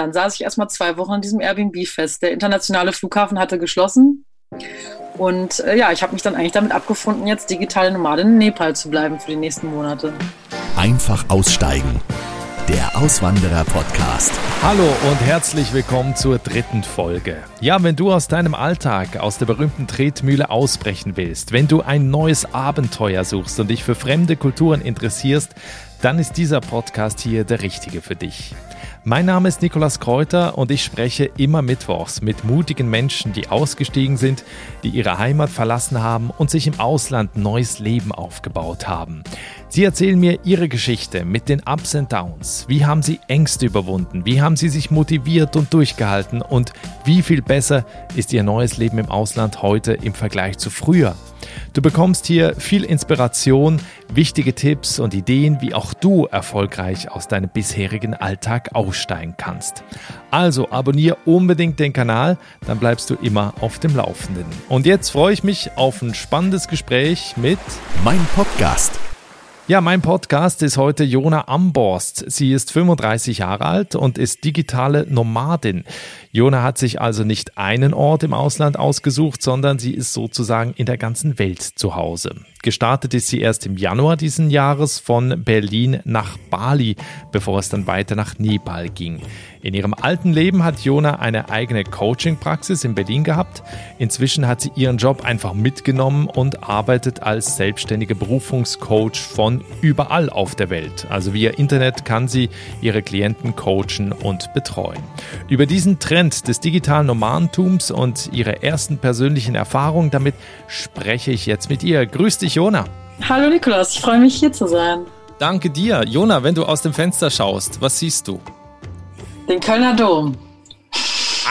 Dann saß ich erstmal zwei Wochen an diesem Airbnb fest. Der internationale Flughafen hatte geschlossen. Und äh, ja, ich habe mich dann eigentlich damit abgefunden, jetzt digitale Nomadin in Nepal zu bleiben für die nächsten Monate. Einfach aussteigen. Der Auswanderer-Podcast. Hallo und herzlich willkommen zur dritten Folge. Ja, wenn du aus deinem Alltag, aus der berühmten Tretmühle ausbrechen willst, wenn du ein neues Abenteuer suchst und dich für fremde Kulturen interessierst, dann ist dieser Podcast hier der richtige für dich. Mein Name ist Nikolas Kräuter und ich spreche immer mittwochs mit mutigen Menschen, die ausgestiegen sind, die ihre Heimat verlassen haben und sich im Ausland neues Leben aufgebaut haben. Sie erzählen mir ihre Geschichte mit den Ups und Downs. Wie haben sie Ängste überwunden? Wie haben sie sich motiviert und durchgehalten? Und wie viel besser ist ihr neues Leben im Ausland heute im Vergleich zu früher? Du bekommst hier viel Inspiration, wichtige Tipps und Ideen, wie auch du erfolgreich aus deinem bisherigen Alltag aussteigen kannst. Also abonniere unbedingt den Kanal, dann bleibst du immer auf dem Laufenden. Und jetzt freue ich mich auf ein spannendes Gespräch mit Mein Podcast. Ja, mein Podcast ist heute Jona Amborst. Sie ist 35 Jahre alt und ist digitale Nomadin. Jona hat sich also nicht einen Ort im Ausland ausgesucht, sondern sie ist sozusagen in der ganzen Welt zu Hause. Gestartet ist sie erst im Januar diesen Jahres von Berlin nach Bali, bevor es dann weiter nach Nepal ging. In ihrem alten Leben hat Jona eine eigene Coaching-Praxis in Berlin gehabt. Inzwischen hat sie ihren Job einfach mitgenommen und arbeitet als selbstständige Berufungscoach von überall auf der Welt. Also via Internet kann sie ihre Klienten coachen und betreuen. Über diesen Trend des digitalen Nomadentums und ihre ersten persönlichen Erfahrungen damit spreche ich jetzt mit ihr. Grüß dich, Jona. Hallo Nikolas, ich freue mich hier zu sein. Danke dir. Jona, wenn du aus dem Fenster schaust, was siehst du? Den Kölner Dom.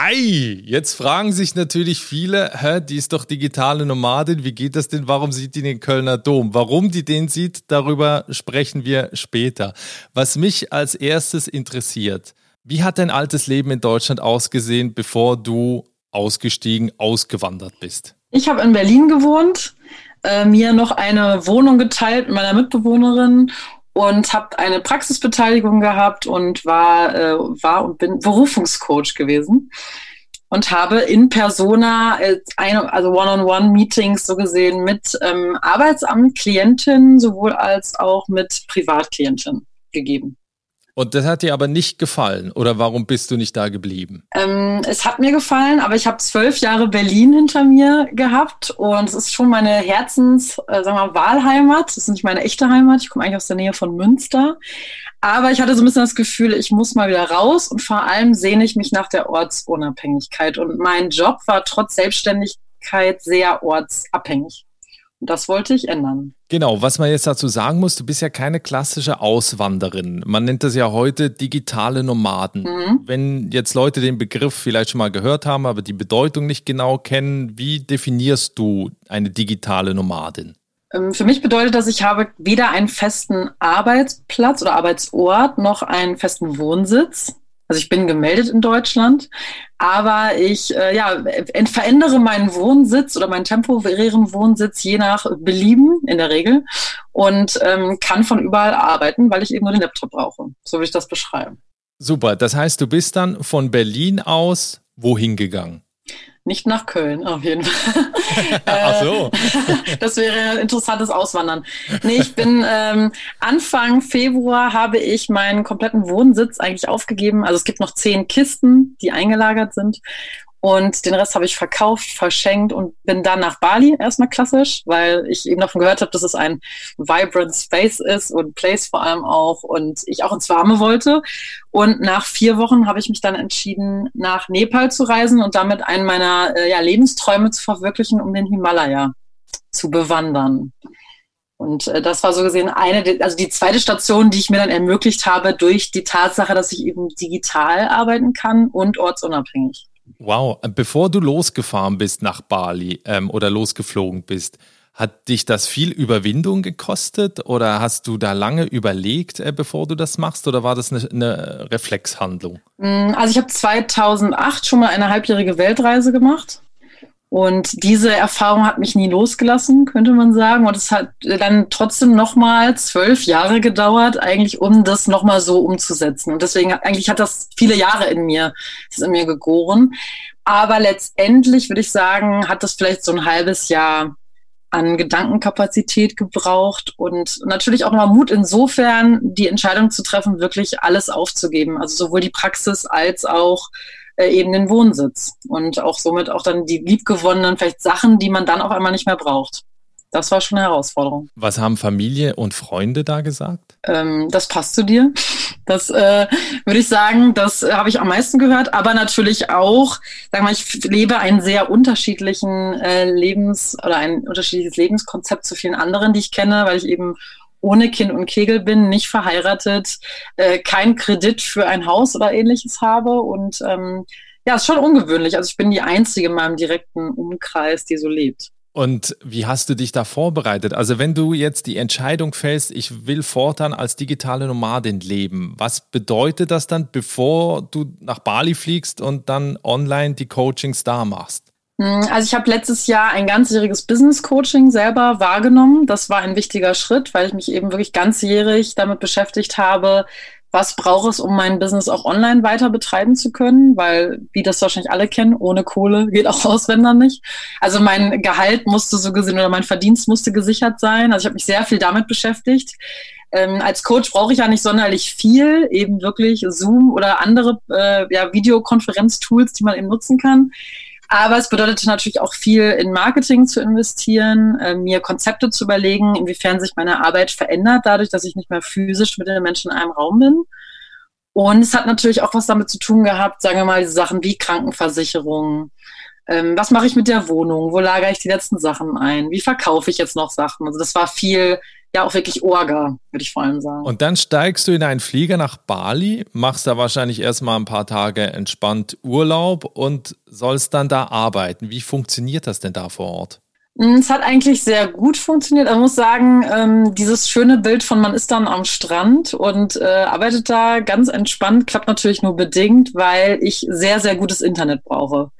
Ei, jetzt fragen sich natürlich viele, hä, die ist doch digitale Nomadin, wie geht das denn? Warum sieht die den Kölner Dom? Warum die den sieht, darüber sprechen wir später. Was mich als erstes interessiert, wie hat dein altes Leben in Deutschland ausgesehen, bevor du ausgestiegen, ausgewandert bist? Ich habe in Berlin gewohnt, äh, mir noch eine Wohnung geteilt mit meiner Mitbewohnerin und habe eine Praxisbeteiligung gehabt und war, äh, war und bin Berufungscoach gewesen und habe in Persona, äh, also One-on-One-Meetings so gesehen mit ähm, Arbeitsamt, Klientinnen sowohl als auch mit Privatklientinnen gegeben. Und das hat dir aber nicht gefallen oder warum bist du nicht da geblieben? Ähm, es hat mir gefallen, aber ich habe zwölf Jahre Berlin hinter mir gehabt und es ist schon meine Herzens, äh, sagen wir Wahlheimat. Das ist nicht meine echte Heimat. Ich komme eigentlich aus der Nähe von Münster. Aber ich hatte so ein bisschen das Gefühl, ich muss mal wieder raus und vor allem sehne ich mich nach der Ortsunabhängigkeit. Und mein Job war trotz Selbstständigkeit sehr ortsabhängig. Das wollte ich ändern. Genau, was man jetzt dazu sagen muss, du bist ja keine klassische Auswanderin. Man nennt das ja heute digitale Nomaden. Mhm. Wenn jetzt Leute den Begriff vielleicht schon mal gehört haben, aber die Bedeutung nicht genau kennen, wie definierst du eine digitale Nomadin? Ähm, für mich bedeutet das, ich habe weder einen festen Arbeitsplatz oder Arbeitsort noch einen festen Wohnsitz. Also ich bin gemeldet in Deutschland, aber ich äh, ja, verändere meinen Wohnsitz oder meinen temporären Wohnsitz je nach Belieben in der Regel und ähm, kann von überall arbeiten, weil ich eben nur den Laptop brauche. So würde ich das beschreiben. Super, das heißt, du bist dann von Berlin aus wohin gegangen? Nicht nach Köln, auf jeden Fall. Ach so. das wäre ein interessantes Auswandern. Nee, ich bin ähm, Anfang Februar habe ich meinen kompletten Wohnsitz eigentlich aufgegeben. Also es gibt noch zehn Kisten, die eingelagert sind. Und den Rest habe ich verkauft, verschenkt und bin dann nach Bali erstmal klassisch, weil ich eben davon gehört habe, dass es ein vibrant Space ist und Place vor allem auch und ich auch ins Warme wollte. Und nach vier Wochen habe ich mich dann entschieden, nach Nepal zu reisen und damit einen meiner äh, ja, Lebensträume zu verwirklichen, um den Himalaya zu bewandern. Und äh, das war so gesehen eine, also die zweite Station, die ich mir dann ermöglicht habe durch die Tatsache, dass ich eben digital arbeiten kann und ortsunabhängig. Wow, bevor du losgefahren bist nach Bali ähm, oder losgeflogen bist, hat dich das viel Überwindung gekostet oder hast du da lange überlegt, äh, bevor du das machst oder war das eine, eine Reflexhandlung? Mm, also ich habe 2008 schon mal eine halbjährige Weltreise gemacht Und diese Erfahrung hat mich nie losgelassen, könnte man sagen. Und es hat dann trotzdem nochmal zwölf Jahre gedauert, eigentlich, um das nochmal so umzusetzen. Und deswegen, eigentlich hat das viele Jahre in mir, ist in mir gegoren. Aber letztendlich würde ich sagen, hat das vielleicht so ein halbes Jahr an Gedankenkapazität gebraucht und natürlich auch nochmal Mut insofern, die Entscheidung zu treffen, wirklich alles aufzugeben. Also sowohl die Praxis als auch äh, eben den Wohnsitz und auch somit auch dann die liebgewonnenen vielleicht Sachen, die man dann auf einmal nicht mehr braucht. Das war schon eine Herausforderung. Was haben Familie und Freunde da gesagt? Ähm, das passt zu dir. Das äh, würde ich sagen, das äh, habe ich am meisten gehört. Aber natürlich auch, sagen wir mal, ich lebe einen sehr unterschiedlichen äh, Lebens- oder ein unterschiedliches Lebenskonzept zu vielen anderen, die ich kenne, weil ich eben ohne Kind und Kegel bin, nicht verheiratet, äh, kein Kredit für ein Haus oder ähnliches habe und ähm, ja, ist schon ungewöhnlich. Also ich bin die Einzige in meinem direkten Umkreis, die so lebt. Und wie hast du dich da vorbereitet? Also wenn du jetzt die Entscheidung fällst, ich will fortan als digitale Nomadin leben, was bedeutet das dann, bevor du nach Bali fliegst und dann online die Coachings da machst? Hm, also ich habe letztes Jahr ein ganzjähriges Business Coaching selber wahrgenommen. Das war ein wichtiger Schritt, weil ich mich eben wirklich ganzjährig damit beschäftigt habe, was braucht es, um mein Business auch online weiter betreiben zu können, weil, wie das wahrscheinlich alle kennen, ohne Kohle geht auch Auswändern nicht. Also mein Gehalt musste so gesehen oder mein Verdienst musste gesichert sein. Also ich habe mich sehr viel damit beschäftigt. Ähm, als Coach brauche ich ja nicht sonderlich viel, eben wirklich Zoom oder andere äh, ja, Videokonferenztools, die man eben nutzen kann. Aber es bedeutete natürlich auch viel in Marketing zu investieren, äh, mir Konzepte zu überlegen, inwiefern sich meine Arbeit verändert, dadurch, dass ich nicht mehr physisch mit den Menschen in einem Raum bin. Und es hat natürlich auch was damit zu tun gehabt, sagen wir mal, diese Sachen wie Krankenversicherung. Ähm, was mache ich mit der Wohnung? Wo lagere ich die letzten Sachen ein? Wie verkaufe ich jetzt noch Sachen? Also das war viel ja auch wirklich Orga, würde ich vor allem sagen. Und dann steigst du in einen Flieger nach Bali, machst da wahrscheinlich erstmal ein paar Tage entspannt Urlaub und sollst dann da arbeiten. Wie funktioniert das denn da vor Ort? Mm, es hat eigentlich sehr gut funktioniert. Ich muss sagen, ähm, dieses schöne Bild von man ist dann am Strand und äh, arbeitet da ganz entspannt, klappt natürlich nur bedingt, weil ich sehr, sehr gutes Internet brauche.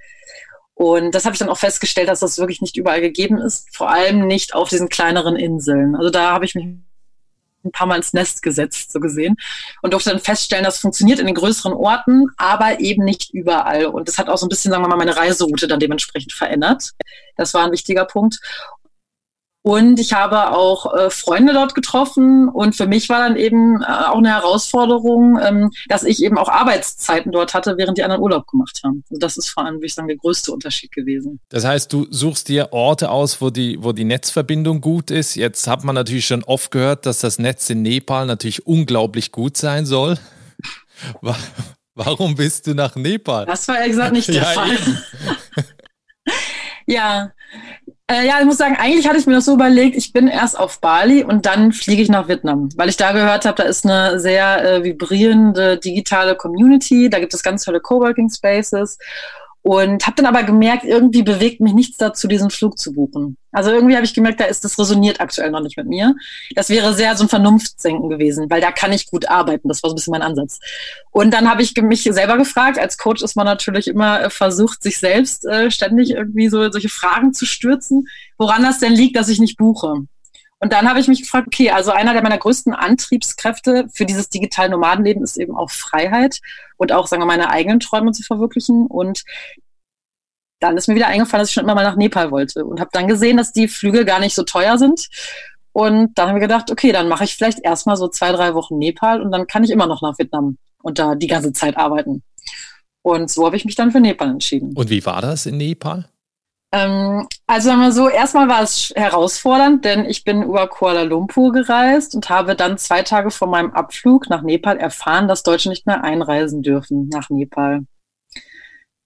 Und das habe ich dann auch festgestellt, dass das wirklich nicht überall gegeben ist, vor allem nicht auf diesen kleineren Inseln. Also da habe ich mich ein paar Mal ins Nest gesetzt, so gesehen, und durfte dann feststellen, das funktioniert in den größeren Orten, aber eben nicht überall. Und das hat auch so ein bisschen, sagen wir mal, meine Reiseroute dann dementsprechend verändert. Das war ein wichtiger Punkt. Und ich habe auch äh, Freunde dort getroffen. Und für mich war dann eben äh, auch eine Herausforderung, ähm, dass ich eben auch Arbeitszeiten dort hatte, während die anderen Urlaub gemacht haben. Also das ist vor allem, würde ich sagen, der größte Unterschied gewesen. Das heißt, du suchst dir Orte aus, wo die, wo die Netzverbindung gut ist. Jetzt hat man natürlich schon oft gehört, dass das Netz in Nepal natürlich unglaublich gut sein soll. Warum bist du nach Nepal? Das war ehrlich gesagt nicht der ja, Fall. ja, äh, ja, ich muss sagen, eigentlich hatte ich mir das so überlegt, ich bin erst auf Bali und dann fliege ich nach Vietnam, weil ich da gehört habe, da ist eine sehr äh, vibrierende digitale Community, da gibt es ganz tolle Coworking Spaces und habe dann aber gemerkt, irgendwie bewegt mich nichts dazu, diesen Flug zu buchen. Also irgendwie habe ich gemerkt, da ist das resoniert aktuell noch nicht mit mir. Das wäre sehr so ein Vernunftssenken gewesen, weil da kann ich gut arbeiten. Das war so ein bisschen mein Ansatz. Und dann habe ich mich selber gefragt. Als Coach ist man natürlich immer äh, versucht, sich selbst äh, ständig irgendwie so solche Fragen zu stürzen, woran das denn liegt, dass ich nicht buche. Und dann habe ich mich gefragt, okay, also einer der meiner größten Antriebskräfte für dieses digitale Nomadenleben ist eben auch Freiheit und auch, sagen wir, meine eigenen Träume zu verwirklichen. Und dann ist mir wieder eingefallen, dass ich schon immer mal nach Nepal wollte und habe dann gesehen, dass die Flüge gar nicht so teuer sind. Und dann haben wir gedacht, okay, dann mache ich vielleicht erstmal so zwei, drei Wochen Nepal und dann kann ich immer noch nach Vietnam und da die ganze Zeit arbeiten. Und so habe ich mich dann für Nepal entschieden. Und wie war das in Nepal? Ähm, also sagen wir so, erstmal war es herausfordernd, denn ich bin über Kuala Lumpur gereist und habe dann zwei Tage vor meinem Abflug nach Nepal erfahren, dass Deutsche nicht mehr einreisen dürfen nach Nepal.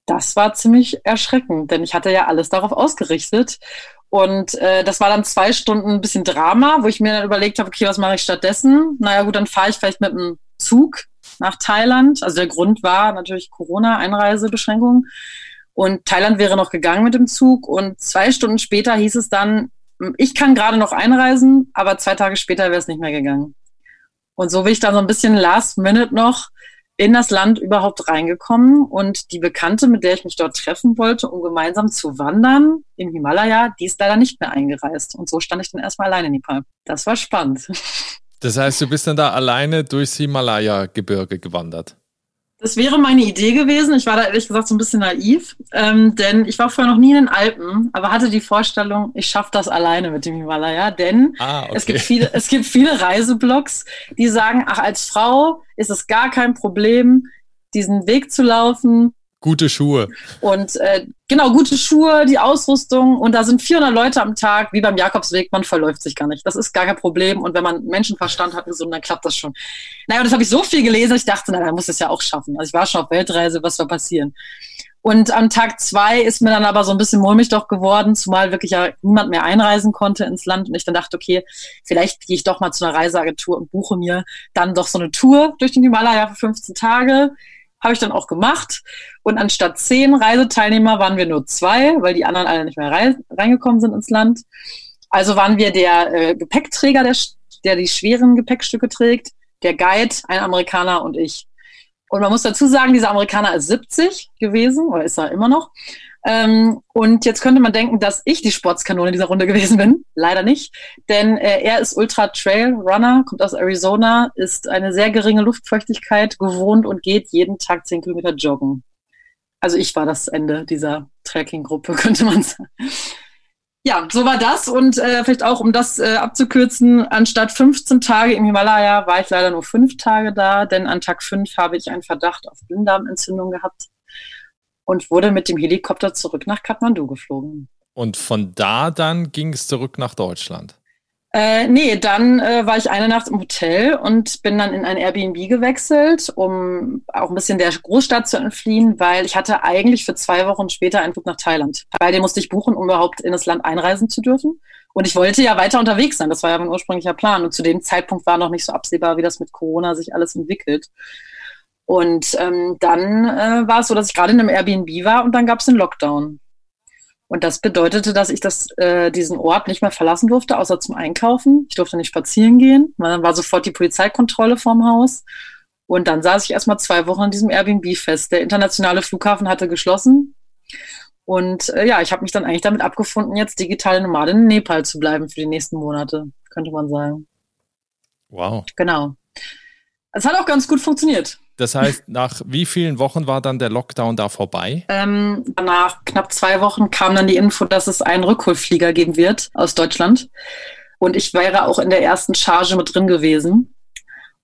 Das war ziemlich erschreckend, denn ich hatte ja alles darauf ausgerichtet. Und äh, das war dann zwei Stunden ein bisschen Drama, wo ich mir dann überlegt habe, okay, was mache ich stattdessen? Naja gut, dann fahre ich vielleicht mit einem Zug nach Thailand. Also der Grund war natürlich Corona-Einreisebeschränkungen. Und Thailand wäre noch gegangen mit dem Zug. Und zwei Stunden später hieß es dann, ich kann gerade noch einreisen, aber zwei Tage später wäre es nicht mehr gegangen. Und so bin ich dann so ein bisschen last minute noch in das Land überhaupt reingekommen und die Bekannte, mit der ich mich dort treffen wollte, um gemeinsam zu wandern im Himalaya, die ist leider nicht mehr eingereist. Und so stand ich dann erstmal alleine in Nepal. Das war spannend. Das heißt, du bist dann da alleine durchs Himalaya-Gebirge gewandert? Das wäre meine Idee gewesen. Ich war da ehrlich gesagt so ein bisschen naiv, ähm, denn ich war vorher noch nie in den Alpen, aber hatte die Vorstellung, ich schaffe das alleine mit dem Himalaya, denn ah, okay. es gibt viele, es gibt viele Reiseblogs, die sagen, ach, als Frau ist es gar kein Problem, diesen Weg zu laufen. Gute Schuhe. Und äh, genau, gute Schuhe, die Ausrüstung. Und da sind 400 Leute am Tag, wie beim Jakobsweg. Man verläuft sich gar nicht. Das ist gar kein Problem. Und wenn man Menschenverstand hat, so, dann klappt das schon. Naja, und das habe ich so viel gelesen, ich dachte, na, dann muss es ja auch schaffen. Also ich war schon auf Weltreise, was soll passieren? Und am Tag zwei ist mir dann aber so ein bisschen mulmig doch geworden, zumal wirklich ja niemand mehr einreisen konnte ins Land. Und ich dann dachte, okay, vielleicht gehe ich doch mal zu einer Reiseagentur und buche mir dann doch so eine Tour durch den Himalaya für 15 Tage habe ich dann auch gemacht. Und anstatt zehn Reiseteilnehmer waren wir nur zwei, weil die anderen alle nicht mehr reingekommen sind ins Land. Also waren wir der äh, Gepäckträger, der, der die schweren Gepäckstücke trägt, der Guide, ein Amerikaner und ich. Und man muss dazu sagen, dieser Amerikaner ist 70 gewesen oder ist er immer noch. Ähm, und jetzt könnte man denken, dass ich die Sportskanone dieser Runde gewesen bin. Leider nicht, denn äh, er ist Ultra Trail Runner, kommt aus Arizona, ist eine sehr geringe Luftfeuchtigkeit gewohnt und geht jeden Tag 10 Kilometer joggen. Also ich war das Ende dieser Trekking-Gruppe, könnte man sagen. Ja, so war das und äh, vielleicht auch, um das äh, abzukürzen, anstatt 15 Tage im Himalaya war ich leider nur fünf Tage da, denn an Tag fünf habe ich einen Verdacht auf Blinddarmentzündung gehabt und wurde mit dem Helikopter zurück nach Kathmandu geflogen. Und von da dann ging es zurück nach Deutschland? Äh, nee, dann äh, war ich eine Nacht im Hotel und bin dann in ein Airbnb gewechselt, um auch ein bisschen der Großstadt zu entfliehen, weil ich hatte eigentlich für zwei Wochen später einen Flug nach Thailand. Weil den musste ich buchen, um überhaupt in das Land einreisen zu dürfen. Und ich wollte ja weiter unterwegs sein. Das war ja mein ursprünglicher Plan. Und zu dem Zeitpunkt war noch nicht so absehbar, wie das mit Corona sich alles entwickelt. Und ähm, dann äh, war es so, dass ich gerade in einem Airbnb war und dann gab es einen Lockdown. Und das bedeutete, dass ich das, äh, diesen Ort nicht mehr verlassen durfte, außer zum Einkaufen. Ich durfte nicht spazieren gehen. Dann war sofort die Polizeikontrolle vorm Haus. Und dann saß ich erstmal zwei Wochen in diesem Airbnb fest. Der internationale Flughafen hatte geschlossen. Und äh, ja, ich habe mich dann eigentlich damit abgefunden, jetzt digitale Nomadin in Nepal zu bleiben für die nächsten Monate, könnte man sagen. Wow. Genau. Es hat auch ganz gut funktioniert. Das heißt, nach wie vielen Wochen war dann der Lockdown da vorbei? Ähm, nach knapp zwei Wochen kam dann die Info, dass es einen Rückholflieger geben wird aus Deutschland. Und ich wäre auch in der ersten Charge mit drin gewesen.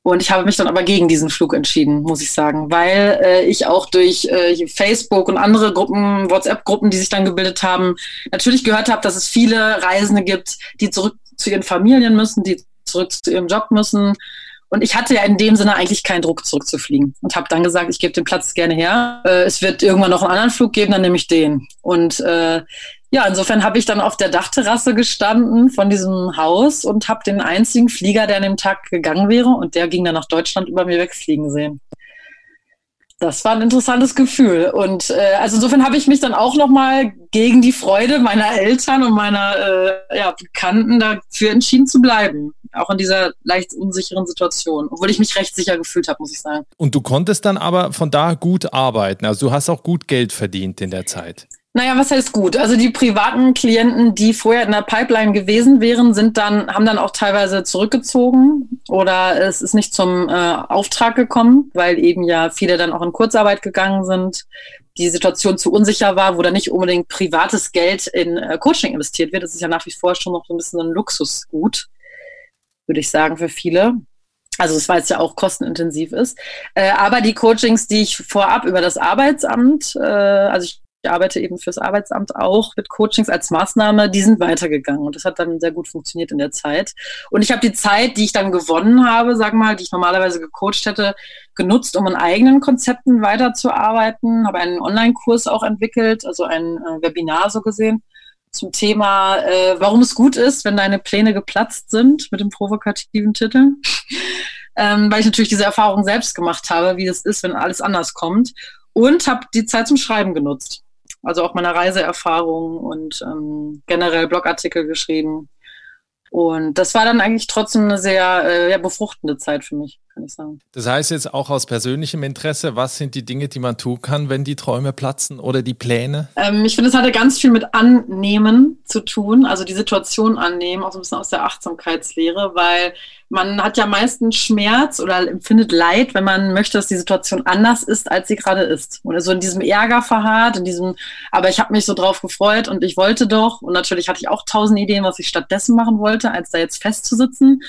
Und ich habe mich dann aber gegen diesen Flug entschieden, muss ich sagen, weil äh, ich auch durch äh, Facebook und andere Gruppen, WhatsApp-Gruppen, die sich dann gebildet haben, natürlich gehört habe, dass es viele Reisende gibt, die zurück zu ihren Familien müssen, die zurück zu ihrem Job müssen, und ich hatte ja in dem Sinne eigentlich keinen Druck zurückzufliegen und habe dann gesagt, ich gebe den Platz gerne her. Äh, es wird irgendwann noch einen anderen Flug geben, dann nehme ich den. Und äh, ja, insofern habe ich dann auf der Dachterrasse gestanden von diesem Haus und habe den einzigen Flieger, der an dem Tag gegangen wäre, und der ging dann nach Deutschland über mir wegfliegen sehen. Das war ein interessantes Gefühl. Und äh, also insofern habe ich mich dann auch nochmal gegen die Freude meiner Eltern und meiner äh, ja, Bekannten dafür entschieden zu bleiben auch in dieser leicht unsicheren Situation, obwohl ich mich recht sicher gefühlt habe, muss ich sagen. Und du konntest dann aber von da gut arbeiten, also du hast auch gut Geld verdient in der Zeit. Naja, was heißt gut? Also die privaten Klienten, die vorher in der Pipeline gewesen wären, sind dann, haben dann auch teilweise zurückgezogen oder es ist nicht zum äh, Auftrag gekommen, weil eben ja viele dann auch in Kurzarbeit gegangen sind, die Situation zu unsicher war, wo dann nicht unbedingt privates Geld in äh, Coaching investiert wird. Das ist ja nach wie vor schon noch so ein bisschen ein Luxusgut würde ich sagen, für viele. Also das, weil es ja auch kostenintensiv ist. Äh, aber die Coachings, die ich vorab über das Arbeitsamt, äh, also ich arbeite eben fürs Arbeitsamt auch mit Coachings als Maßnahme, die sind weitergegangen und das hat dann sehr gut funktioniert in der Zeit. Und ich habe die Zeit, die ich dann gewonnen habe, sag mal, die ich normalerweise gecoacht hätte, genutzt, um an eigenen Konzepten weiterzuarbeiten, habe einen Online-Kurs auch entwickelt, also ein äh, Webinar so gesehen zum Thema, äh, warum es gut ist, wenn deine Pläne geplatzt sind, mit dem provokativen Titel. ähm, weil ich natürlich diese Erfahrung selbst gemacht habe, wie es ist, wenn alles anders kommt. Und habe die Zeit zum Schreiben genutzt. Also auch meine Reiseerfahrung und ähm, generell Blogartikel geschrieben. Und das war dann eigentlich trotzdem eine sehr äh, ja, befruchtende Zeit für mich. Kann ich sagen. Das heißt jetzt auch aus persönlichem Interesse, was sind die Dinge, die man tun kann, wenn die Träume platzen oder die Pläne? Ähm, ich finde, es hatte ganz viel mit Annehmen zu tun, also die Situation annehmen, auch so ein bisschen aus der Achtsamkeitslehre, weil man hat ja meistens Schmerz oder empfindet Leid, wenn man möchte, dass die Situation anders ist, als sie gerade ist. Oder so in diesem Ärger verharrt, in diesem, aber ich habe mich so drauf gefreut und ich wollte doch. Und natürlich hatte ich auch tausend Ideen, was ich stattdessen machen wollte, als da jetzt festzusitzen.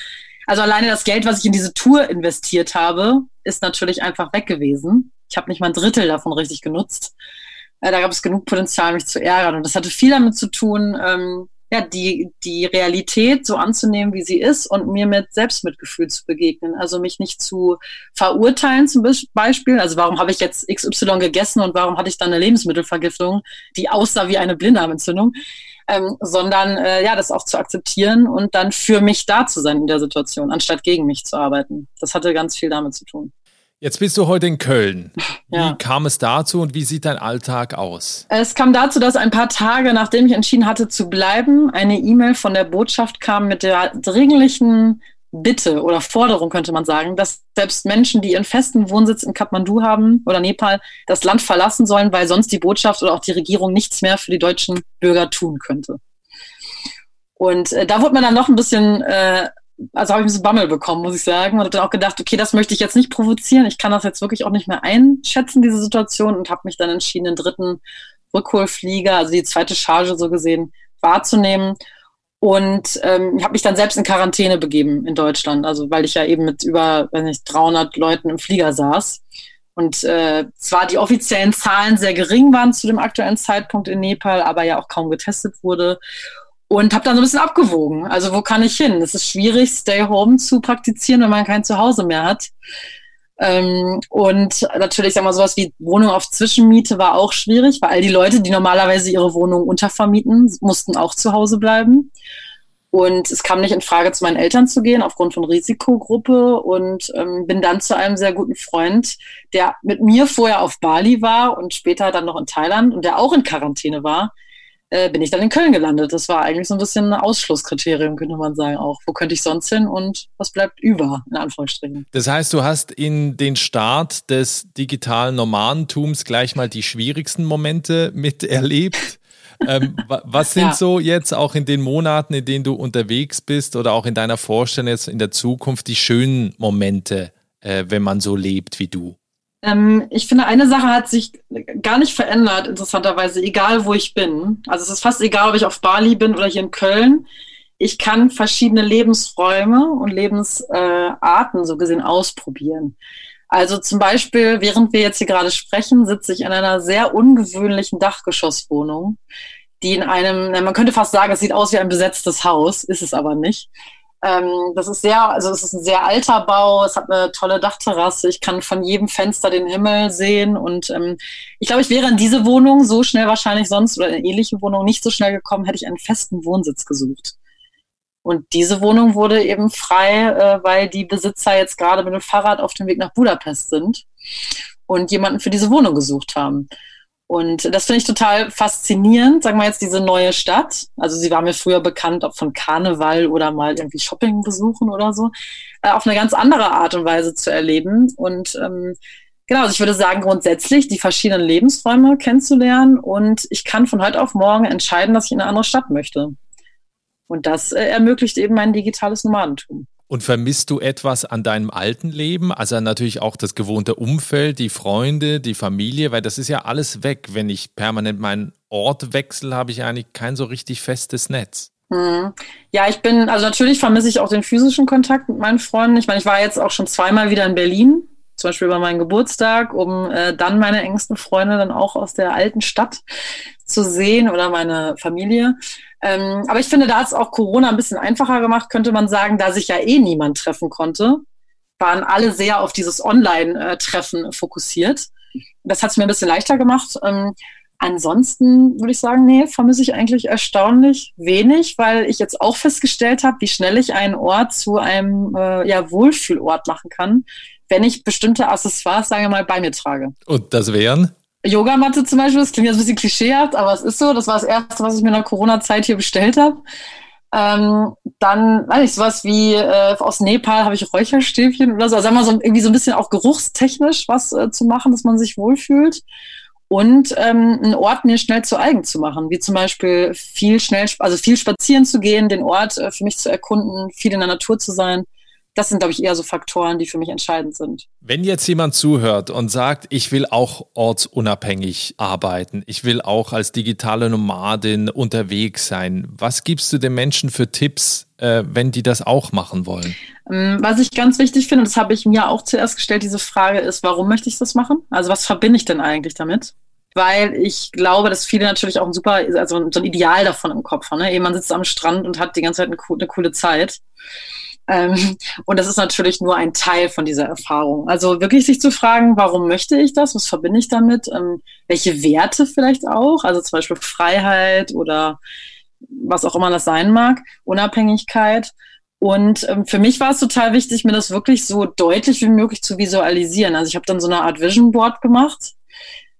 Also alleine das Geld, was ich in diese Tour investiert habe, ist natürlich einfach weg gewesen. Ich habe nicht mal ein Drittel davon richtig genutzt. Äh, da gab es genug Potenzial, mich zu ärgern. Und das hatte viel damit zu tun, ähm, ja, die, die Realität so anzunehmen, wie sie ist und mir mit Selbstmitgefühl zu begegnen. Also mich nicht zu verurteilen zum Beispiel. Also warum habe ich jetzt XY gegessen und warum hatte ich dann eine Lebensmittelvergiftung, die aussah wie eine Blinddarmentzündung? Ähm, sondern äh, ja, das auch zu akzeptieren und dann für mich da zu sein in der Situation, anstatt gegen mich zu arbeiten. Das hatte ganz viel damit zu tun. Jetzt bist du heute in Köln. Wie ja. kam es dazu und wie sieht dein Alltag aus? Es kam dazu, dass ein paar Tage, nachdem ich entschieden hatte zu bleiben, eine E-Mail von der Botschaft kam mit der dringlichen Bitte oder Forderung könnte man sagen, dass selbst Menschen, die ihren festen Wohnsitz in Kathmandu haben oder Nepal, das Land verlassen sollen, weil sonst die Botschaft oder auch die Regierung nichts mehr für die deutschen Bürger tun könnte. Und äh, da wurde mir dann noch ein bisschen, äh, also habe ich ein bisschen Bammel bekommen, muss ich sagen, und habe dann auch gedacht, okay, das möchte ich jetzt nicht provozieren, ich kann das jetzt wirklich auch nicht mehr einschätzen, diese Situation, und habe mich dann entschieden, den dritten Rückholflieger, also die zweite Charge so gesehen, wahrzunehmen und ähm, habe mich dann selbst in Quarantäne begeben in Deutschland, also weil ich ja eben mit über weiß nicht, 300 Leuten im Flieger saß. Und äh, zwar die offiziellen Zahlen sehr gering waren zu dem aktuellen Zeitpunkt in Nepal, aber ja auch kaum getestet wurde. Und habe dann so ein bisschen abgewogen. Also wo kann ich hin? Es ist schwierig, Stay Home zu praktizieren, wenn man kein Zuhause mehr hat. Ähm, und natürlich, sagen wir sowas wie Wohnung auf Zwischenmiete war auch schwierig, weil all die Leute, die normalerweise ihre Wohnung untervermieten, mussten auch zu Hause bleiben. Und es kam nicht in Frage, zu meinen Eltern zu gehen, aufgrund von Risikogruppe. Und ähm, bin dann zu einem sehr guten Freund, der mit mir vorher auf Bali war und später dann noch in Thailand und der auch in Quarantäne war, äh, bin ich dann in Köln gelandet. Das war eigentlich so ein bisschen ein Ausschlusskriterium, könnte man sagen auch. Wo könnte ich sonst hin und was bleibt über, in Anführungsstrichen. Das heißt, du hast in den Start des digitalen Nomadentums gleich mal die schwierigsten Momente miterlebt. ähm, was sind ja. so jetzt auch in den Monaten, in denen du unterwegs bist oder auch in deiner Vorstellung jetzt in der Zukunft die schönen Momente, äh, wenn man so lebt wie du? Ähm, ich finde, eine Sache hat sich gar nicht verändert, interessanterweise, egal wo ich bin. Also es ist fast egal, ob ich auf Bali bin oder hier in Köln. Ich kann verschiedene Lebensräume und Lebensarten äh, so gesehen ausprobieren. Also zum Beispiel, während wir jetzt hier gerade sprechen, sitze ich in einer sehr ungewöhnlichen Dachgeschosswohnung, die in einem, man könnte fast sagen, es sieht aus wie ein besetztes Haus, ist es aber nicht. Ähm, das ist sehr, also es ist ein sehr alter Bau, es hat eine tolle Dachterrasse, ich kann von jedem Fenster den Himmel sehen und ähm, ich glaube, ich wäre in diese Wohnung so schnell wahrscheinlich sonst oder in eine ähnliche Wohnung nicht so schnell gekommen, hätte ich einen festen Wohnsitz gesucht. Und diese Wohnung wurde eben frei, äh, weil die Besitzer jetzt gerade mit dem Fahrrad auf dem Weg nach Budapest sind und jemanden für diese Wohnung gesucht haben. Und das finde ich total faszinierend, sagen wir jetzt diese neue Stadt. Also sie war mir früher bekannt, ob von Karneval oder mal irgendwie Shopping besuchen oder so, äh, auf eine ganz andere Art und Weise zu erleben. Und ähm, genau, also ich würde sagen, grundsätzlich die verschiedenen Lebensräume kennenzulernen und ich kann von heute auf morgen entscheiden, dass ich in eine andere Stadt möchte. Und das äh, ermöglicht eben mein digitales Nomadentum. Und vermisst du etwas an deinem alten Leben? Also natürlich auch das gewohnte Umfeld, die Freunde, die Familie, weil das ist ja alles weg. Wenn ich permanent meinen Ort wechsle, habe ich eigentlich kein so richtig festes Netz. Hm. Ja, ich bin, also natürlich vermisse ich auch den physischen Kontakt mit meinen Freunden. Ich meine, ich war jetzt auch schon zweimal wieder in Berlin, zum Beispiel über meinen Geburtstag, um äh, dann meine engsten Freunde dann auch aus der alten Stadt zu sehen oder meine Familie. Ähm, aber ich finde, da hat es auch Corona ein bisschen einfacher gemacht, könnte man sagen, da sich ja eh niemand treffen konnte, waren alle sehr auf dieses Online-Treffen fokussiert. Das hat es mir ein bisschen leichter gemacht. Ähm, ansonsten würde ich sagen, nee, vermisse ich eigentlich erstaunlich wenig, weil ich jetzt auch festgestellt habe, wie schnell ich einen Ort zu einem äh, ja, Wohlfühlort machen kann, wenn ich bestimmte Accessoires, sagen wir mal, bei mir trage. Und das wären? Yogamatte zum Beispiel, das klingt jetzt ein bisschen klischeehaft, aber es ist so. Das war das Erste, was ich mir in der Corona-Zeit hier bestellt habe. Ähm, dann, weiß ich, sowas wie äh, aus Nepal habe ich Räucherstäbchen oder so. Also wir so irgendwie so ein bisschen auch geruchstechnisch was äh, zu machen, dass man sich wohlfühlt. Und ähm, einen Ort mir schnell zu eigen zu machen, wie zum Beispiel viel schnell, also viel spazieren zu gehen, den Ort äh, für mich zu erkunden, viel in der Natur zu sein das sind, glaube ich, eher so Faktoren, die für mich entscheidend sind. Wenn jetzt jemand zuhört und sagt, ich will auch ortsunabhängig arbeiten, ich will auch als digitale Nomadin unterwegs sein, was gibst du den Menschen für Tipps, äh, wenn die das auch machen wollen? Ähm, was ich ganz wichtig finde, das habe ich mir auch zuerst gestellt, diese Frage ist, warum möchte ich das machen? Also was verbinde ich denn eigentlich damit? Weil ich glaube, dass viele natürlich auch ein super, also so ein Ideal davon im Kopf haben. Ne? Man sitzt am Strand und hat die ganze Zeit eine, eine coole Zeit. Ähm, und das ist natürlich nur ein Teil von dieser Erfahrung. Also wirklich sich zu fragen, warum möchte ich das? Was verbinde ich damit? Ähm, welche Werte vielleicht auch? Also zum Beispiel Freiheit oder was auch immer das sein mag, Unabhängigkeit. Und ähm, für mich war es total wichtig, mir das wirklich so deutlich wie möglich zu visualisieren. Also ich habe dann so eine Art Vision Board gemacht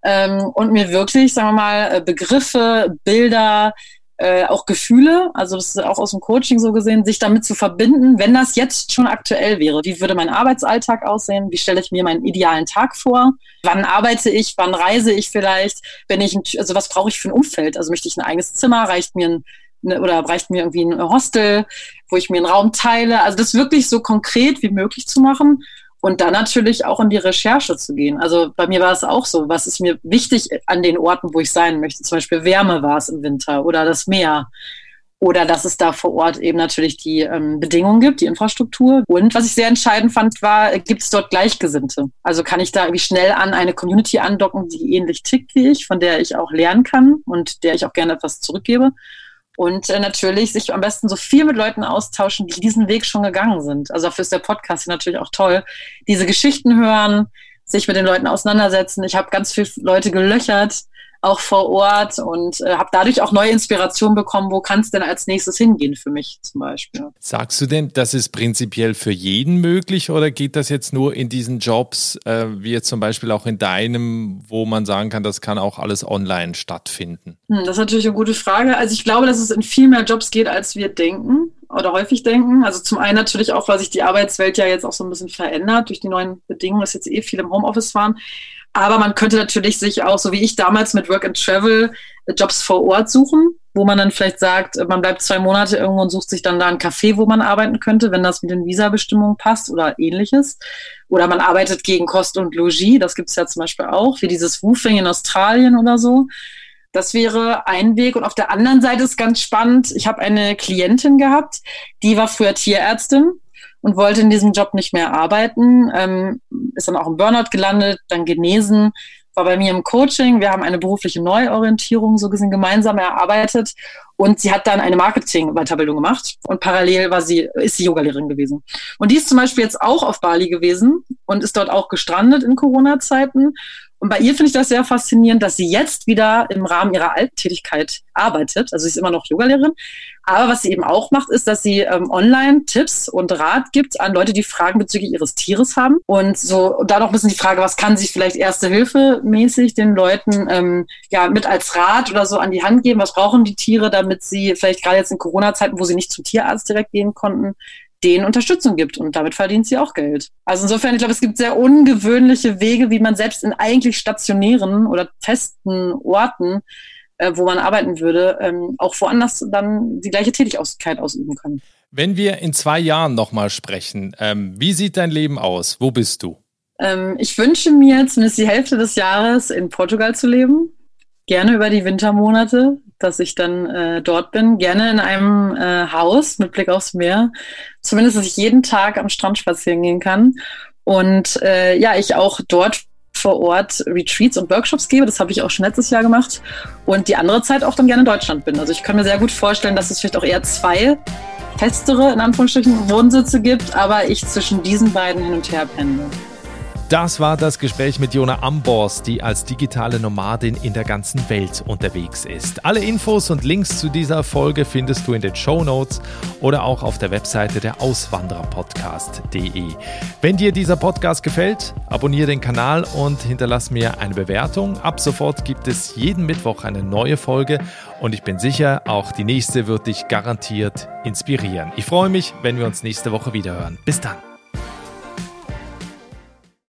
ähm, und mir wirklich, sagen wir mal, äh, Begriffe, Bilder, äh, auch Gefühle, also das ist auch aus dem Coaching so gesehen, sich damit zu verbinden, wenn das jetzt schon aktuell wäre. Wie würde mein Arbeitsalltag aussehen? Wie stelle ich mir meinen idealen Tag vor? Wann arbeite ich? Wann reise ich vielleicht? Wenn ich, ein, also was brauche ich für ein Umfeld? Also möchte ich ein eigenes Zimmer? Reicht mir ein ne, oder reicht mir irgendwie ein Hostel, wo ich mir einen Raum teile? Also das wirklich so konkret wie möglich zu machen und dann natürlich auch in die Recherche zu gehen. Also bei mir war es auch so, was ist mir wichtig an den Orten, wo ich sein möchte. Zum Beispiel Wärme war es im Winter oder das Meer. Oder dass es da vor Ort eben natürlich die ähm, Bedingungen gibt, die Infrastruktur. Und was ich sehr entscheidend fand, war, gibt es dort Gleichgesinnte? Also kann ich da irgendwie schnell an eine Community andocken, die ähnlich tickt wie ich, von der ich auch lernen kann und der ich auch gerne etwas zurückgebe. Und äh, natürlich sich am besten so viel mit Leuten austauschen, die diesen Weg schon gegangen sind. Also dafür ist der Podcast natürlich auch toll. Diese Geschichten hören, sich mit den Leuten auseinandersetzen. Ich habe ganz viele Leute gelöchert, auch vor Ort und äh, habe dadurch auch neue Inspirationen bekommen, wo kann es denn als nächstes hingehen für mich zum Beispiel. Sagst du denn, das ist prinzipiell für jeden möglich oder geht das jetzt nur in diesen Jobs, äh, wie jetzt zum Beispiel auch in deinem, wo man sagen kann, das kann auch alles online stattfinden? Hm, das ist natürlich eine gute Frage. Also ich glaube, dass es in viel mehr Jobs geht, als wir denken oder häufig denken. Also zum einen natürlich auch, weil sich die Arbeitswelt ja jetzt auch so ein bisschen verändert durch die neuen Bedingungen, dass jetzt eh viele im Homeoffice fahren. Aber man könnte natürlich sich auch, so wie ich damals mit Work and Travel, Jobs vor Ort suchen, wo man dann vielleicht sagt, man bleibt zwei Monate irgendwo und sucht sich dann da ein Café, wo man arbeiten könnte, wenn das mit den Visabestimmungen passt oder ähnliches. Oder man arbeitet gegen Kost und Logis, das gibt's ja zum Beispiel auch, wie dieses Woofing in Australien oder so. Das wäre ein Weg. Und auf der anderen Seite ist ganz spannend, ich habe eine Klientin gehabt, die war früher Tierärztin und wollte in diesem Job nicht mehr arbeiten, ähm, ist dann auch im Burnout gelandet, dann genesen, war bei mir im Coaching. Wir haben eine berufliche Neuorientierung so gesehen gemeinsam erarbeitet und sie hat dann eine Marketing-Weiterbildung gemacht und parallel war sie, ist sie Yogalehrerin gewesen. Und die ist zum Beispiel jetzt auch auf Bali gewesen und ist dort auch gestrandet in Corona-Zeiten und bei ihr finde ich das sehr faszinierend, dass sie jetzt wieder im Rahmen ihrer Alttätigkeit arbeitet. Also sie ist immer noch Yogalehrerin. Aber was sie eben auch macht, ist, dass sie ähm, online Tipps und Rat gibt an Leute, die Fragen bezüglich ihres Tieres haben. Und so da noch ein bisschen die Frage, was kann sie vielleicht Erste Hilfe mäßig den Leuten ähm, ja mit als Rat oder so an die Hand geben? Was brauchen die Tiere, damit sie vielleicht gerade jetzt in Corona-Zeiten, wo sie nicht zum Tierarzt direkt gehen konnten, denen Unterstützung gibt und damit verdient sie auch Geld. Also insofern, ich glaube, es gibt sehr ungewöhnliche Wege, wie man selbst in eigentlich stationären oder festen Orten, äh, wo man arbeiten würde, ähm, auch woanders dann die gleiche Tätigkeit ausüben kann. Wenn wir in zwei Jahren nochmal sprechen, ähm, wie sieht dein Leben aus? Wo bist du? Ähm, ich wünsche mir zumindest die Hälfte des Jahres in Portugal zu leben. Gerne über die Wintermonate dass ich dann äh, dort bin. Gerne in einem äh, Haus mit Blick aufs Meer. Zumindest, dass ich jeden Tag am Strand spazieren gehen kann. Und äh, ja, ich auch dort vor Ort Retreats und Workshops gebe. Das habe ich auch schon letztes Jahr gemacht. Und die andere Zeit auch dann gerne in Deutschland bin. Also ich kann mir sehr gut vorstellen, dass es vielleicht auch eher zwei festere, in Anführungsstrichen, Wohnsitze gibt, aber ich zwischen diesen beiden hin und her pendle. Das war das Gespräch mit Jona Ambors, die als digitale Nomadin in der ganzen Welt unterwegs ist. Alle Infos und Links zu dieser Folge findest du in den Show Notes oder auch auf der Webseite der Auswandererpodcast.de. Wenn dir dieser Podcast gefällt, abonniere den Kanal und hinterlass mir eine Bewertung. Ab sofort gibt es jeden Mittwoch eine neue Folge und ich bin sicher, auch die nächste wird dich garantiert inspirieren. Ich freue mich, wenn wir uns nächste Woche wieder hören. Bis dann.